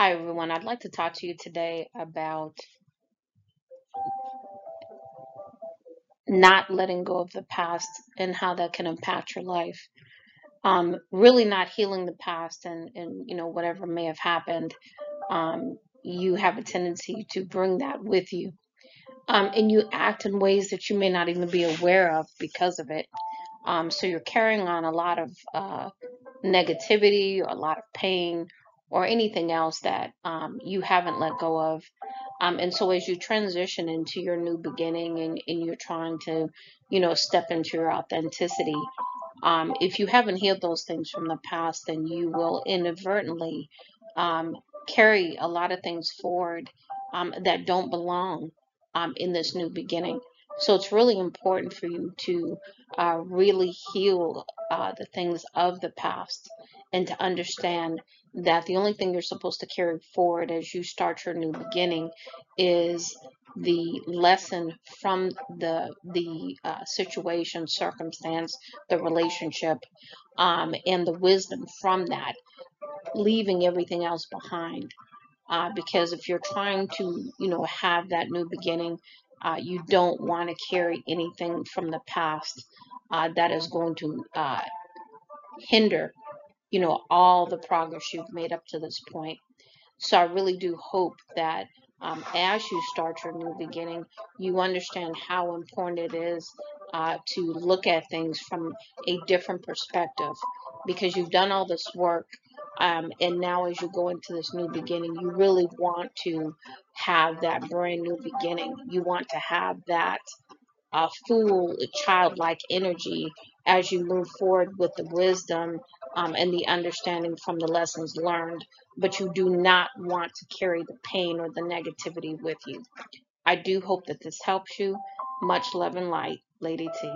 Hi, everyone. I'd like to talk to you today about not letting go of the past and how that can impact your life. Um, really not healing the past and, and you know whatever may have happened. Um, you have a tendency to bring that with you, um, and you act in ways that you may not even be aware of because of it. Um, so you're carrying on a lot of uh, negativity a lot of pain or anything else that um, you haven't let go of. Um, and so as you transition into your new beginning and, and you're trying to, you know, step into your authenticity, um, if you haven't healed those things from the past, then you will inadvertently um, carry a lot of things forward um, that don't belong um, in this new beginning. So it's really important for you to uh, really heal uh, the things of the past and to understand that the only thing you're supposed to carry forward as you start your new beginning is the lesson from the the uh, situation, circumstance, the relationship, um, and the wisdom from that, leaving everything else behind. Uh, because if you're trying to, you know, have that new beginning, uh, you don't want to carry anything from the past uh, that is going to uh, hinder, you know, all the progress you've made up to this point. So I really do hope that um, as you start your new beginning, you understand how important it is uh, to look at things from a different perspective because you've done all this work. Um, and now, as you go into this new beginning, you really want to have that brand new beginning. You want to have that uh, full childlike energy as you move forward with the wisdom um, and the understanding from the lessons learned, but you do not want to carry the pain or the negativity with you. I do hope that this helps you. Much love and light, Lady T.